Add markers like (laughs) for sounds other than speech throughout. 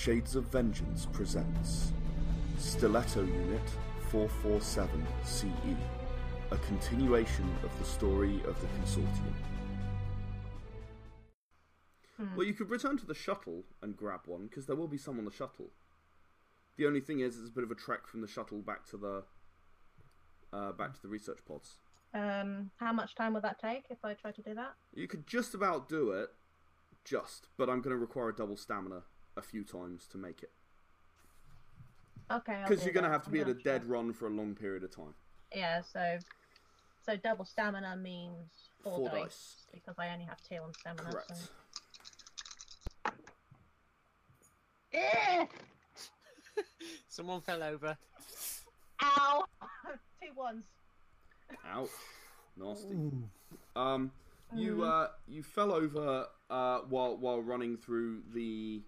Shades of Vengeance presents Stiletto Unit 447 CE, a continuation of the story of the Consortium. Well, you could return to the shuttle and grab one, because there will be some on the shuttle. The only thing is, it's a bit of a trek from the shuttle back to the uh, back to the research pods. Um, how much time would that take if I try to do that? You could just about do it, just, but I'm going to require a double stamina a few times to make it. Okay. Because do you're going to have to be I'm at a not dead sure. run for a long period of time. Yeah. So, so double stamina means four, Four dice, dice. because I only have two on stamina. Correct. So. Eh! (laughs) Someone fell over. Ow! (laughs) two ones. Ouch. Nasty. Um, you uh, you fell over uh, while while running through the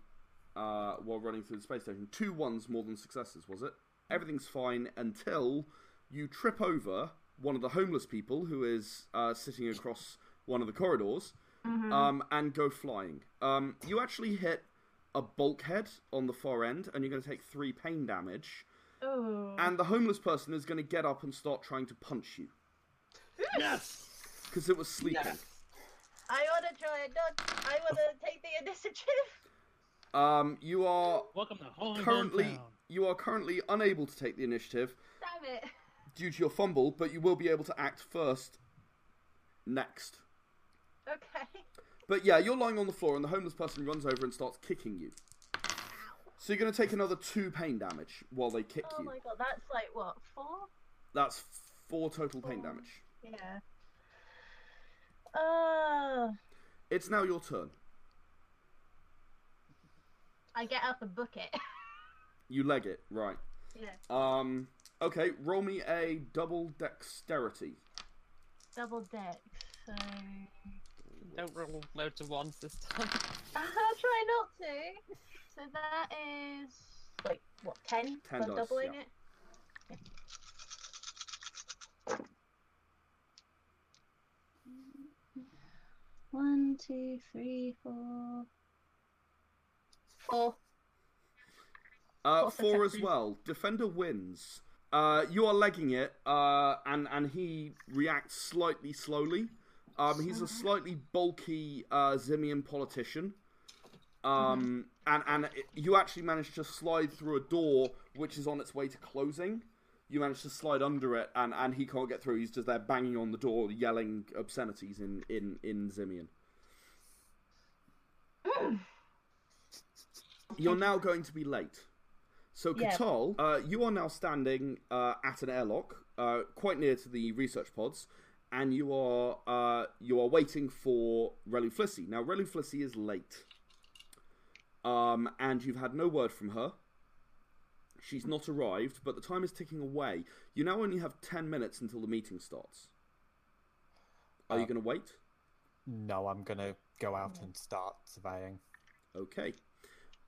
uh, while running through the space station. Two ones more than successes, was it? Everything's fine until you trip over one of the homeless people who is uh, sitting across one of the corridors um, and go flying. Um, you actually hit a bulkhead on the far end, and you're going to take three pain damage. Ooh. And the homeless person is going to get up and start trying to punch you Yes! because it was sleeping. I want to try and not. I want to take the initiative. Um, you are Welcome to Holy currently Town. you are currently unable to take the initiative Damn it. due to your fumble, but you will be able to act first next. Okay. But yeah, you're lying on the floor, and the homeless person runs over and starts kicking you. So you're going to take another two pain damage while they kick Oh you. Oh my god, that's like what four? That's four total pain damage. Yeah. Uh, It's now your turn. I get up and book it. You leg it, right? yeah. Um. Okay, roll me a double dexterity. Double deck. So Don't roll loads of ones this time. (laughs) I'll try not to. So that is wait, what ten? Ten for dice, doubling yeah. it. One, two, three, four. Four. Uh, Four as well. Defender wins. Uh, you are legging it, uh, and and he reacts slightly slowly. Um, he's a slightly bulky uh, Zimian politician. Um, and and it- you actually managed to slide through a door which is on its way to closing. You managed to slide under it, and, and he can't get through. He's just there banging on the door, yelling obscenities in in in Zimian. You're now going to be late. So, Yeah. Katal, uh, you are now standing uh, at an airlock, uh, quite near to the research pods, and you are uh, you are waiting for Relu Flissy. Now, Relu Flissy is late, um, and you've had no word from her. She's not arrived, but the time is ticking away. You now only have ten minutes until the meeting starts. Are you Uh, going to wait? No, I'm gonna go out and start surveying. Okay.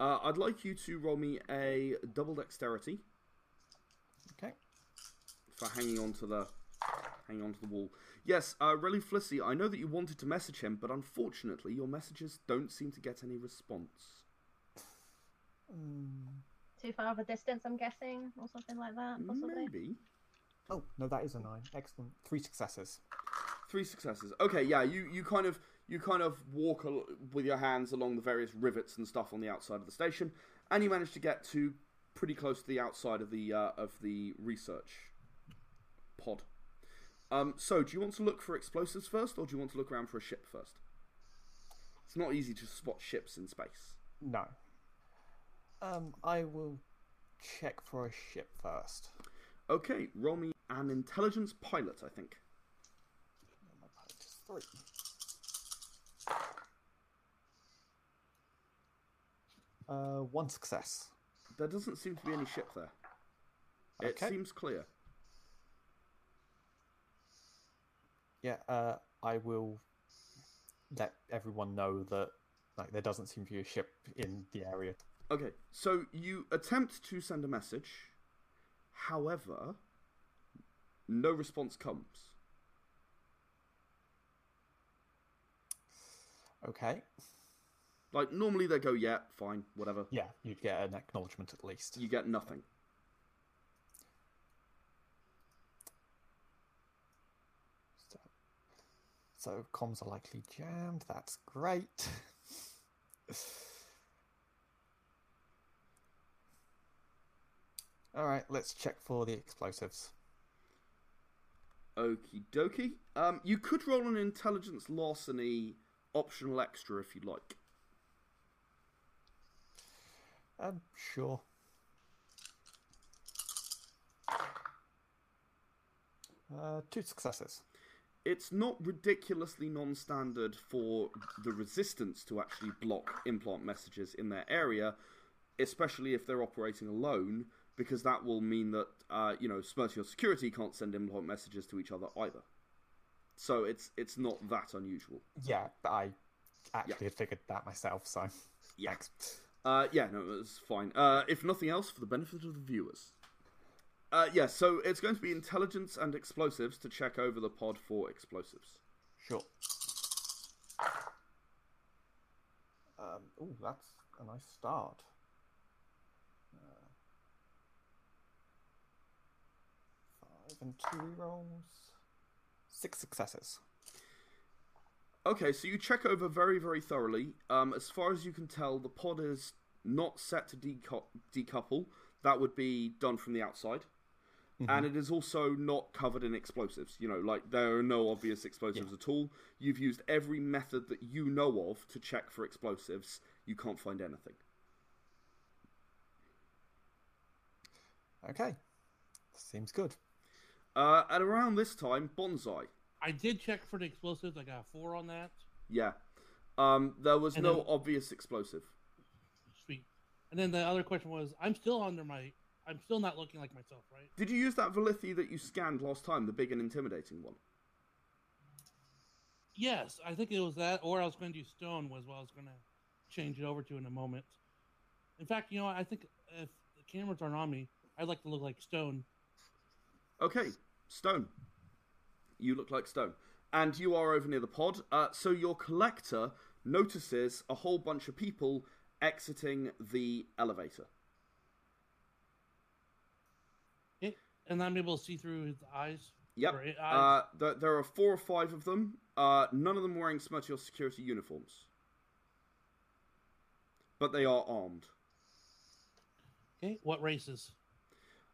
Uh, I'd like you to roll me a double dexterity Okay. for hanging on to the hanging onto the wall. Yes, uh, Relu Flissy, I know that you wanted to message him, but unfortunately, your messages don't seem to get any response. Too far of a distance, I'm guessing, or something like that, possibly. Maybe Oh no, that is a nine. Excellent. Three successes. three successes. Okay, yeah, you, you kind of you kind of walk al- with your hands along the various rivets and stuff on the outside of the station, and you manage to get to pretty close to the outside of the uh, of the research pod. Um, so, do you want to look for explosives first, or do you want to look around for a ship first? It's not easy to spot ships in space. No. Um, I will check for a ship first. Okay, roll me an intelligence pilot, I think. My pilot is three. Uh, one success. There doesn't seem to be any ship there. It Okay. seems clear. Yeah. Uh, I will let everyone know that like there doesn't seem to be a ship in the area. Okay, so you attempt to send a message, however, no response comes. Okay. Like normally they go, yeah, fine, whatever. Yeah, you'd get an acknowledgement at least. You get nothing. So, so comms are likely jammed. That's great. (laughs) All right, let's check for the explosives. Okie dokie. Um, you could roll an intelligence larceny optional extra if you'd like. Um, sure. Uh, two successes. It's not ridiculously non-standard for the resistance to actually block implant messages in their area, especially if they're operating alone, because that will mean that uh, you know Smertior security can't send implant messages to each other either. So it's it's not that unusual. Yeah, but I actually had figured that myself, so Yeah. thanks. Uh, yeah, no, it's fine. Uh, if nothing else, for the benefit of the viewers. Uh, yeah, so it's going to be intelligence and explosives to check over the pod for explosives. Sure. Um, oh, that's a nice start. Uh, five and two rolls. Six successes. Okay, so you check over very, very thoroughly. Um, as far as you can tell, the pod is not set to decou- decouple. That would be done from the outside. And it is also not covered in explosives. You know, like there are no obvious explosives at all. You've used every method that you know of to check for explosives. You can't find anything. Okay. Seems good. Uh, at around this time, Bonsai. I did check for the explosives. I got a four on that. Yeah. Um, there was And no then- obvious explosive. Sweet. And then the other question was, I'm still under my. I'm still not looking like myself, right? Did you use that Valithi that you scanned last time, the big and intimidating one? Yes, I think it was that, or I was going to do stone was what I was going to change it over to in a moment. In fact, you know, what, I think if the cameras aren't on me, I'd like to look like stone. Okay, Stone. You look like Stone. And you are over near the pod. Uh, so your collector notices a whole bunch of people exiting the elevator. Okay, and I'm able to see through his eyes. Yep. or i- Uh, eyes. there, there are four or five of them. Uh, none of them wearing Smertior security uniforms. But they are armed. okay, what races?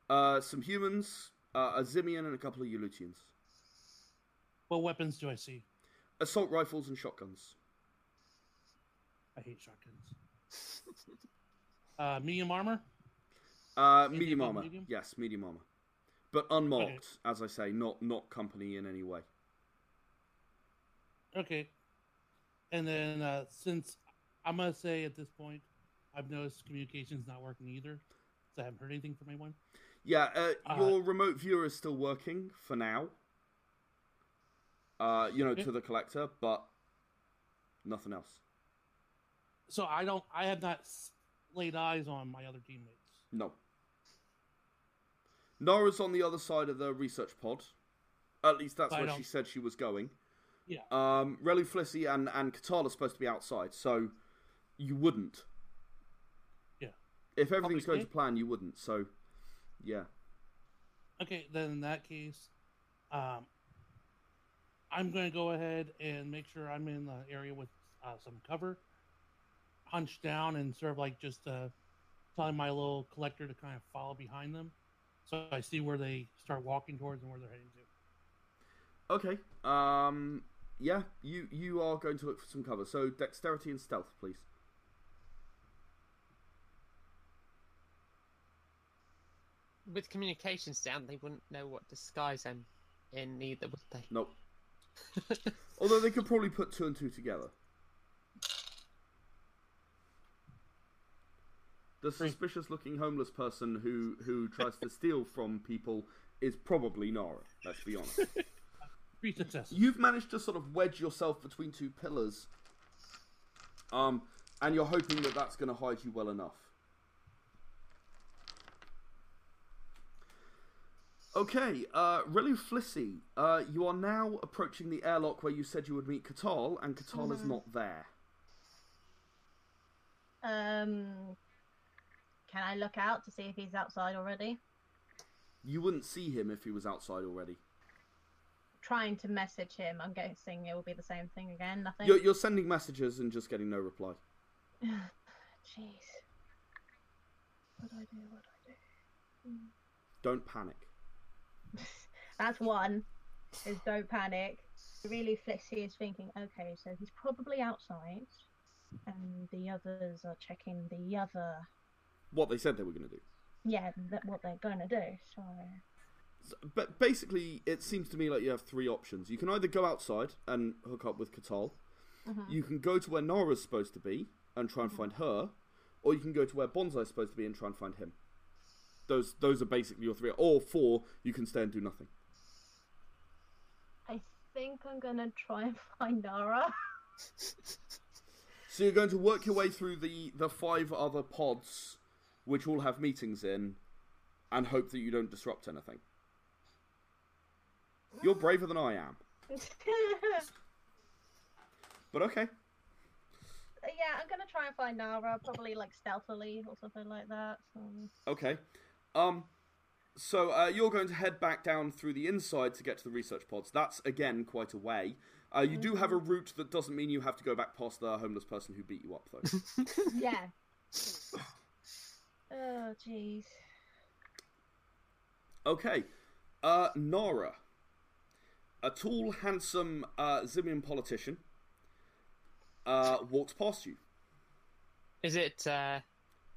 Uh, some humans, uh, a Zimian, and a couple of Eulutians. What weapons do I see? Assault rifles and shotguns. I hate shotguns. (laughs) uh, medium armor. Uh, medium armor. medium? Yes, medium armor. But unmarked, as I say, not not company in any way. Okay. And then uh, since I'm gonna say at this point, I've noticed communications not working either. So I haven't heard anything from anyone. Yeah, uh, Uh, your remote viewer is still working for now. Uh, you know, to the collector, but nothing else. So I don't. I have not laid eyes on my other teammates. No. Nara's on the other side of the research pod. At least that's I where she said she was going. Yeah. Um, Relu Flissy and, and Katala are supposed to be outside, so you wouldn't. Yeah. If everything's going to plan, you wouldn't, so yeah. Okay, then in that case, um, I'm going to go ahead and make sure I'm in the area with uh, some cover, hunch down, and sort of like just uh, telling my little collector to kind of follow behind them, so I see where they start walking towards and where they're heading to. Okay. Um, yeah, you you are going to look for some cover. So dexterity and stealth, please. With communications down, they wouldn't know what disguise I'm in either, would they? Nope. (laughs) Although they could probably put two and two together. The suspicious-looking homeless person who who tries to steal from people is probably Nara. Let's be honest. (laughs) You've managed to sort of wedge yourself between two pillars, um, and you're hoping that that's going to hide you well enough. Okay, uh, Relu Flissy, uh, you are now approaching the airlock where you said you would meet Katal, and Katal is not there. Um, can I look out to see if he's outside already? You wouldn't see him if he was outside already. Trying to message him. I'm guessing it will be the same thing again. Nothing. You're, you're sending messages and just getting no reply. (sighs) Jeez. What do I do? What do I do? Don't panic. (laughs) That's one. Is don't panic. Relu Flissy is thinking. Okay, so he's probably outside, and the others are checking the other. What they said they were going to do. Yeah, that what they're gonna do. So But basically, it seems to me like you have three options. You can either go outside and hook up with Katal. Mm-hmm. You can go to where Nara's supposed to be and try and mm-hmm. find her, or you can go to where Bonsai's supposed to be and try and find him. Those those are basically your three. Or four, you can stay and do nothing. I think I'm gonna try and find Nara. (laughs) So you're going to work your way through the the five other pods, which all have meetings in, and hope that you don't disrupt anything. You're braver than I am, (laughs) but okay. Uh, yeah, I'm gonna try and find Nara, probably like stealthily or something like that. So. Okay. Um so uh, you're going to head back down through the inside to get to the research pods. That's again quite a way. Uh, you do have a route that doesn't mean you have to go back past the homeless person who beat you up, though. (laughs) Yeah. (laughs) oh, jeez. okay. Uh, Nara. A tall, handsome uh, Zimian politician uh, walks past you. Is it? Uh,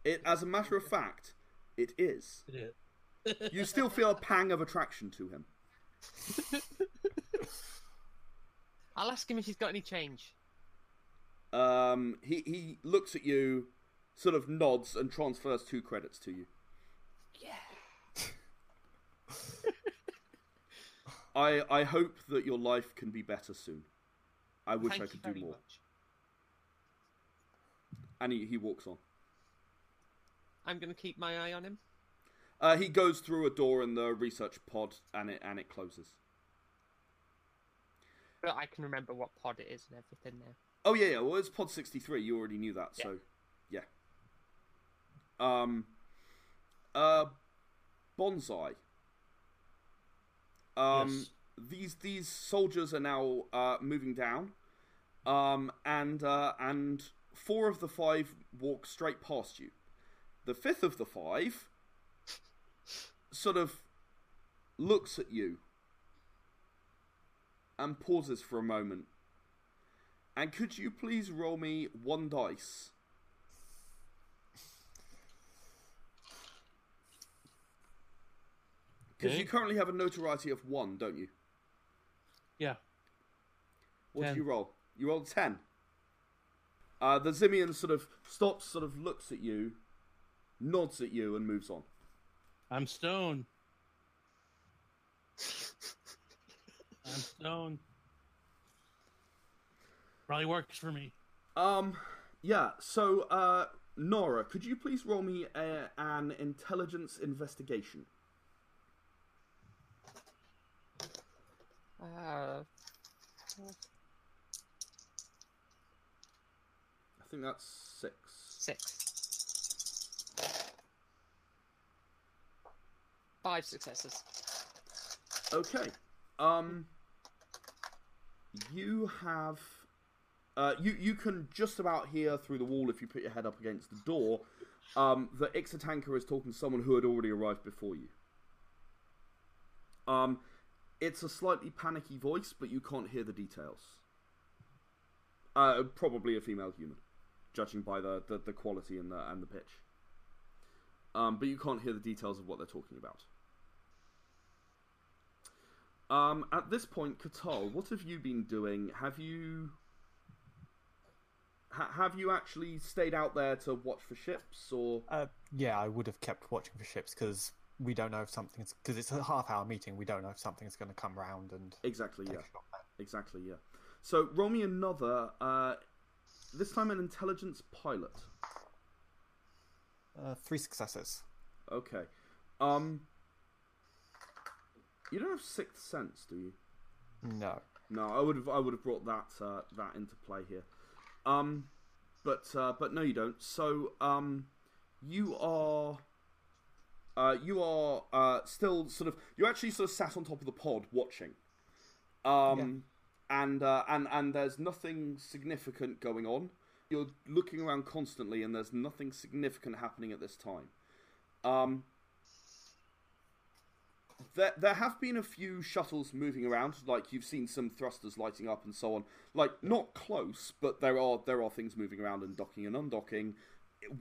It, as a matter of fact, it is. It is. You still feel a pang of attraction to him. (laughs) I'll ask him if he's got any change. Um, he he looks at you, sort of nods, and transfers two credits to you. Yeah. I I hope that your life can be better soon. I wish Thank I you could very do more. much. And he, he walks on. I'm gonna keep my eye on him. Uh, he goes through a door in the research pod, and it and it closes. But I can remember what pod it is and everything now. Oh yeah, yeah. Well, it's pod sixty three. You already knew that, Yeah. so yeah. Um, uh, bonsai. Um, Yes. these these soldiers are now uh, moving down, um, and uh, and four of the five walk straight past you. The fifth of the five sort of looks at you and pauses for a moment. And could you please roll me one dice? Because you currently have a notoriety of one, don't you? Yeah. What Ten. did you roll? You rolled ten. Uh, the Zimian sort of stops, sort of looks at you, nods at you, and moves on. I'm stoned. I'm stoned. Probably works for me. Um, yeah. So, uh, Nara, could you please roll me a, an intelligence investigation? Uh, I think that's six. six. Five successes. Okay. Um, you have. Uh, you you can just about hear through the wall if you put your head up against the door. Um, that Ixitanka is talking to someone who had already arrived before you. Um, it's a slightly panicky voice, but you can't hear the details. Uh, probably a female human, judging by the, the, the quality and the and the pitch. Um, but you can't hear the details of what they're talking about. Um, at this point, Katal, what have you been doing? Have you ha- have you actually stayed out there to watch for ships, or Uh, yeah, I would have kept watching for ships because we don't know if something's because it's a half-hour meeting. We don't know if something's going to come round and exactly? Yeah, a shot at. exactly. Yeah. So roll me another. Uh, this time an intelligence pilot. Uh, three successes. Okay. Um. You don't have sixth sense, do you? No. No, I would have. I would have brought that uh, that into play here. Um. but uh, but no, you don't. So um, you are. Uh, you are uh, still sort of you're actually sort of sat on top of the pod watching, um, and uh, and and there's nothing significant going on. You're looking around constantly, and there's nothing significant happening at this time. Um, there, there have been a few shuttles moving around, like you've seen some thrusters lighting up and so on. Like not close, but there are there are things moving around and docking and undocking,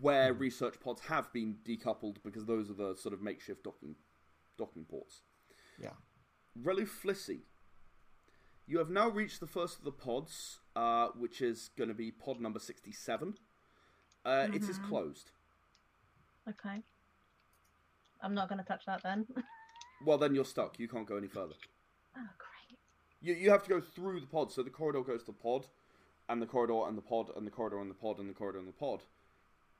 where research pods have been decoupled because those are the sort of makeshift docking docking ports. Yeah. Relu Flissy, you have now reached the first of the pods, uh, which is going to be pod number sixty-seven. Uh, It is Mhm. closed. Okay. I'm not gonna touch that then. (laughs) Well, then you're stuck. You can't go any further. oh great. You, you have to go through the pod. So the corridor goes to the pod, and the corridor and the pod, and the corridor and the pod, and the corridor and the pod.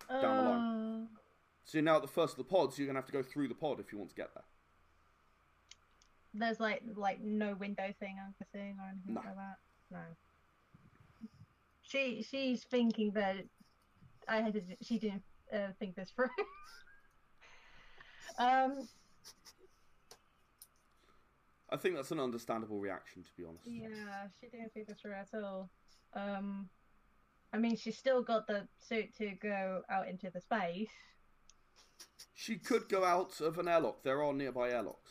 Down the line. Uh, So you're now at the first of the pods. You're gonna have to go through the pod if you want to get there. There's like like no window thing I'm guessing or anything No. like that. No. She she's thinking that I had to, she didn't uh, think this through. (laughs) um I think that's an understandable reaction, to be honest. yeah, she didn't think this through at all. Um I mean she's still got the suit to go out into the space. She could go out of an airlock. There are nearby airlocks.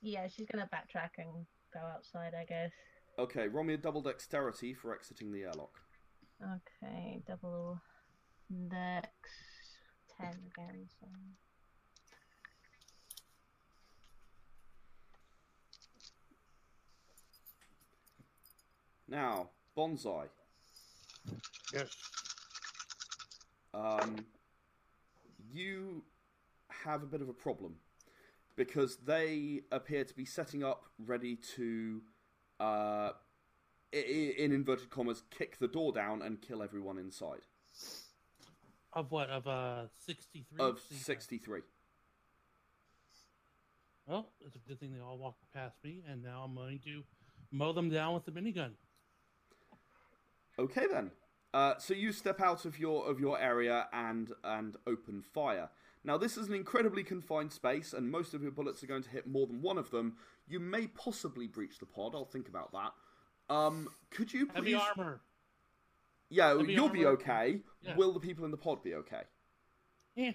Yeah, she's gonna backtrack and go outside, I guess. Okay, roll me a double dexterity for exiting the airlock. Okay, double dex ten again. So. Now, bonsai. Yes. um, you have a bit of a problem because they appear to be setting up, ready to, uh, in inverted commas, kick the door down and kill everyone inside. Of what? Of uh, sixty-three. Of 63. Well, it's a good thing they all walked past me, and now I'm going to mow them down with the minigun. Okay then. Uh, so you step out of your of your area and and open fire. Now this is an incredibly confined space, and most of your bullets are going to hit more than one of them. You may possibly breach the pod. I'll think about that. Um, could you please? Heavy armor. Yeah, Heavy you'll be okay. Yeah. Will the people in the pod be okay? Yeah.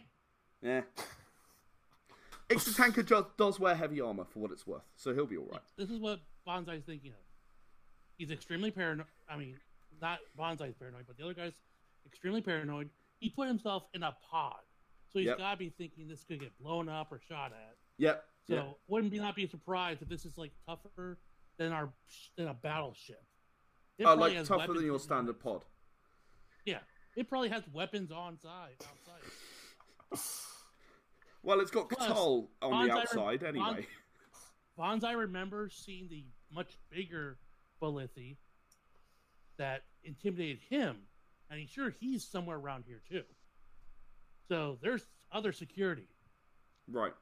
Yeah. (laughs) Ixitanka ju- does wear heavy armor for what it's worth, so he'll be all right. This is what Bonsai's thinking of. He's extremely paranoid. I mean, not Bonsai's paranoid, but the other guy's extremely paranoid. He put himself in a pod, so he's Yep. got to be thinking this could get blown up or shot at. Yep. So yep. wouldn't be not be surprised if this is like tougher than our than a battleship. It oh, probably like tougher than your standard pod. Yeah, it probably has weapons on side outside. (sighs) Well, it's got Plus, Katal on the outside anyway. Bonsai remembers seeing the much bigger Bolithi that intimidated him, and he's sure he's somewhere around here too. So there's other security. Right.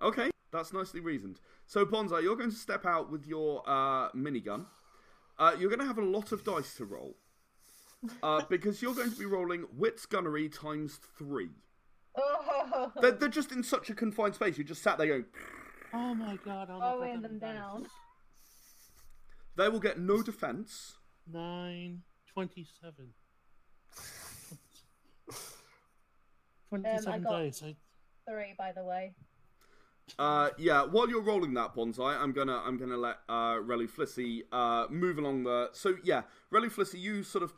Okay, that's nicely reasoned. So, Bonsai, you're going to step out with your uh, minigun. Uh, you're going to have a lot of dice to roll. Uh, (laughs) because you're going to be rolling Wits Gunnery times three. Oh, They're, they're just in such a confined space. You just sat there going, Oh my god! I don't know if mowing I've them down. they will get no defense. Nine twenty-seven. (laughs) Um, Twenty-seven I got- dice. I, Three, by the way. Uh, yeah, while you're rolling that bonsai, I'm gonna I'm gonna let uh, Relu Flissy uh, move along the. So yeah, Relu Flissy, you sort of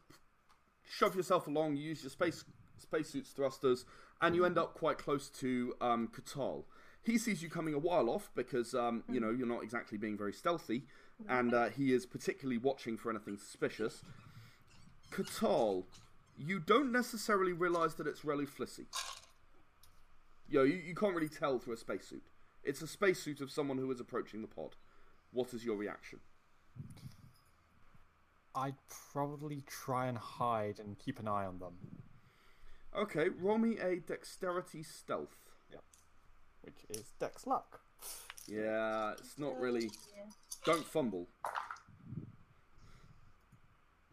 shove yourself along, you use your space spacesuit's thrusters, and you end up quite close to um, Katal. He sees you coming a while off because um, you know you're not exactly being very stealthy, and uh, he is particularly watching for anything suspicious. Katal, you don't necessarily realise that it's Relu Flissy. Yo, you, you can't really tell through a spacesuit. It's a spacesuit of someone who is approaching the pod. What is your reaction? I'd probably try and hide and keep an eye on them, Okay, roll me a dexterity stealth. Yep. Which is Dex luck. Yeah, it's not really. Don't fumble.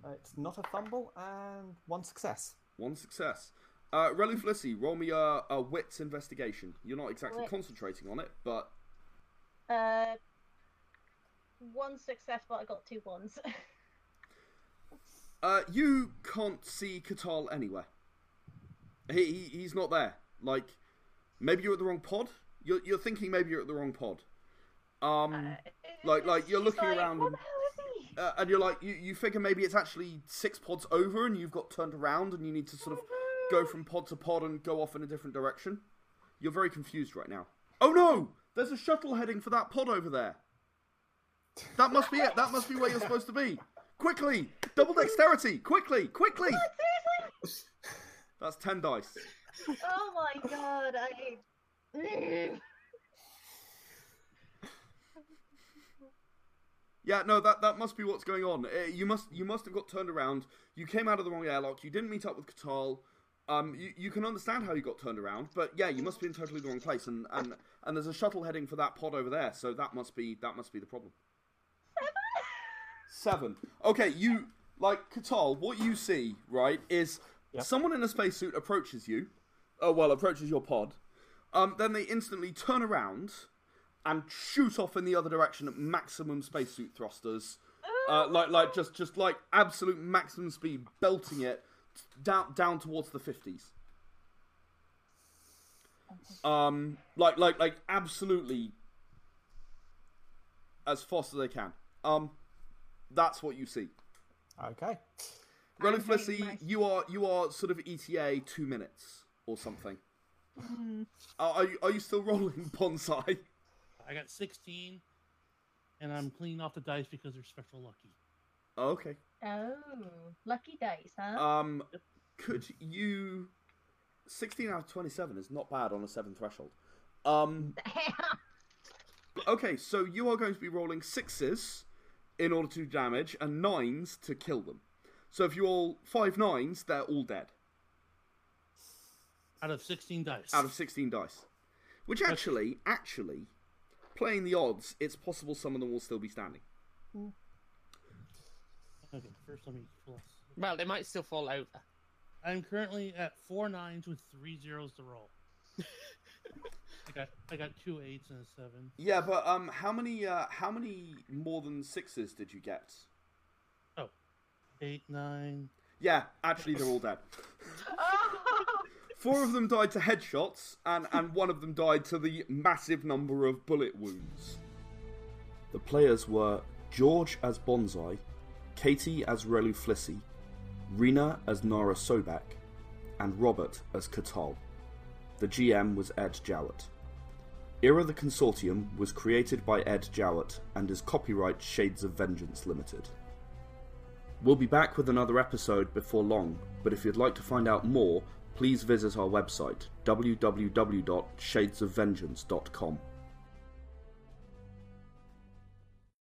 Uh, it's not a fumble and one success. One success. Uh, Relu Felicity, roll me a, a wits investigation. You're not exactly Wits. concentrating on it, but Uh, one success, but I got two ones. uh, you can't see Katal anywhere. He, he he's not there. Like maybe you're at the wrong pod. You're you're thinking maybe you're at the wrong pod. Um, Like- like, you're looking like, around and- the hell is he? uh, and you're like you, you figure maybe it's actually six pods over, and you've got turned around, and you need to sort of go from pod to pod and go off in a different direction. You're very confused right now. Oh no! There's a shuttle heading for that pod over there. That must be it. That must be where you're supposed to be. Quickly! Double dexterity! Quickly! Quickly! Seriously? That's ten dice. Oh my god! I. (laughs) Yeah, no, that that must be what's going on. Uh, you must you must have got turned around. You came out of the wrong airlock. You didn't meet up with Katal. Um, you, you can understand how you got turned around, but yeah, you must be in totally the wrong place. And, and and there's a shuttle heading for that pod over there, so that must be that must be the problem. (laughs) Seven. Okay, you like Katal. What you see, right, is Yep. someone in a spacesuit approaches you. Oh well, approaches your pod. Um, then they instantly turn around and shoot off in the other direction at maximum spacesuit thrusters. Uh, like, like just, just like absolute maximum speed, belting it down, down towards the fifties. Um, like, like, like absolutely as fast as they can. Um, that's what you see. Okay. Relu I'm Felicity, very nice. you are you are sort of ETA two minutes or something. (laughs) Are, are you are you still rolling bonsai? I got 16, and I'm cleaning off the dice because they're special lucky. Oh, okay. Oh, lucky dice, huh? Um, could you? Sixteen out of twenty-seven is not bad on a seven threshold. Um, okay, so you are going to be rolling sixes in order to damage and nines to kill them. So if you roll five nines, they're all dead Out of 16 dice. out of sixteen dice. Which actually, actually, playing the odds, it's possible some of them will still be standing. Okay, first let me plus. Well, they might still fall over. I'm currently at four nines with three zeros to roll. (laughs) I got I got two eights and a seven. Yeah, but um, how many uh, how many more than sixes did you get? Oh, eight, nine. Yeah, actually, they're all dead. oh, (laughs) (laughs) Four of them died to headshots, and, and one of them died to the massive number of bullet wounds. The players were George as Bonsai, Katie as Relu Flissy, Rena as Nara Sobek, and Robert as Katal. The GM was Ed Jowett. Era the Consortium was created by Ed Jowett and is copyright Shades of Vengeance Limited. We'll be back with another episode before long, but if you'd like to find out more, please visit our website www.shadesofvengeance.com.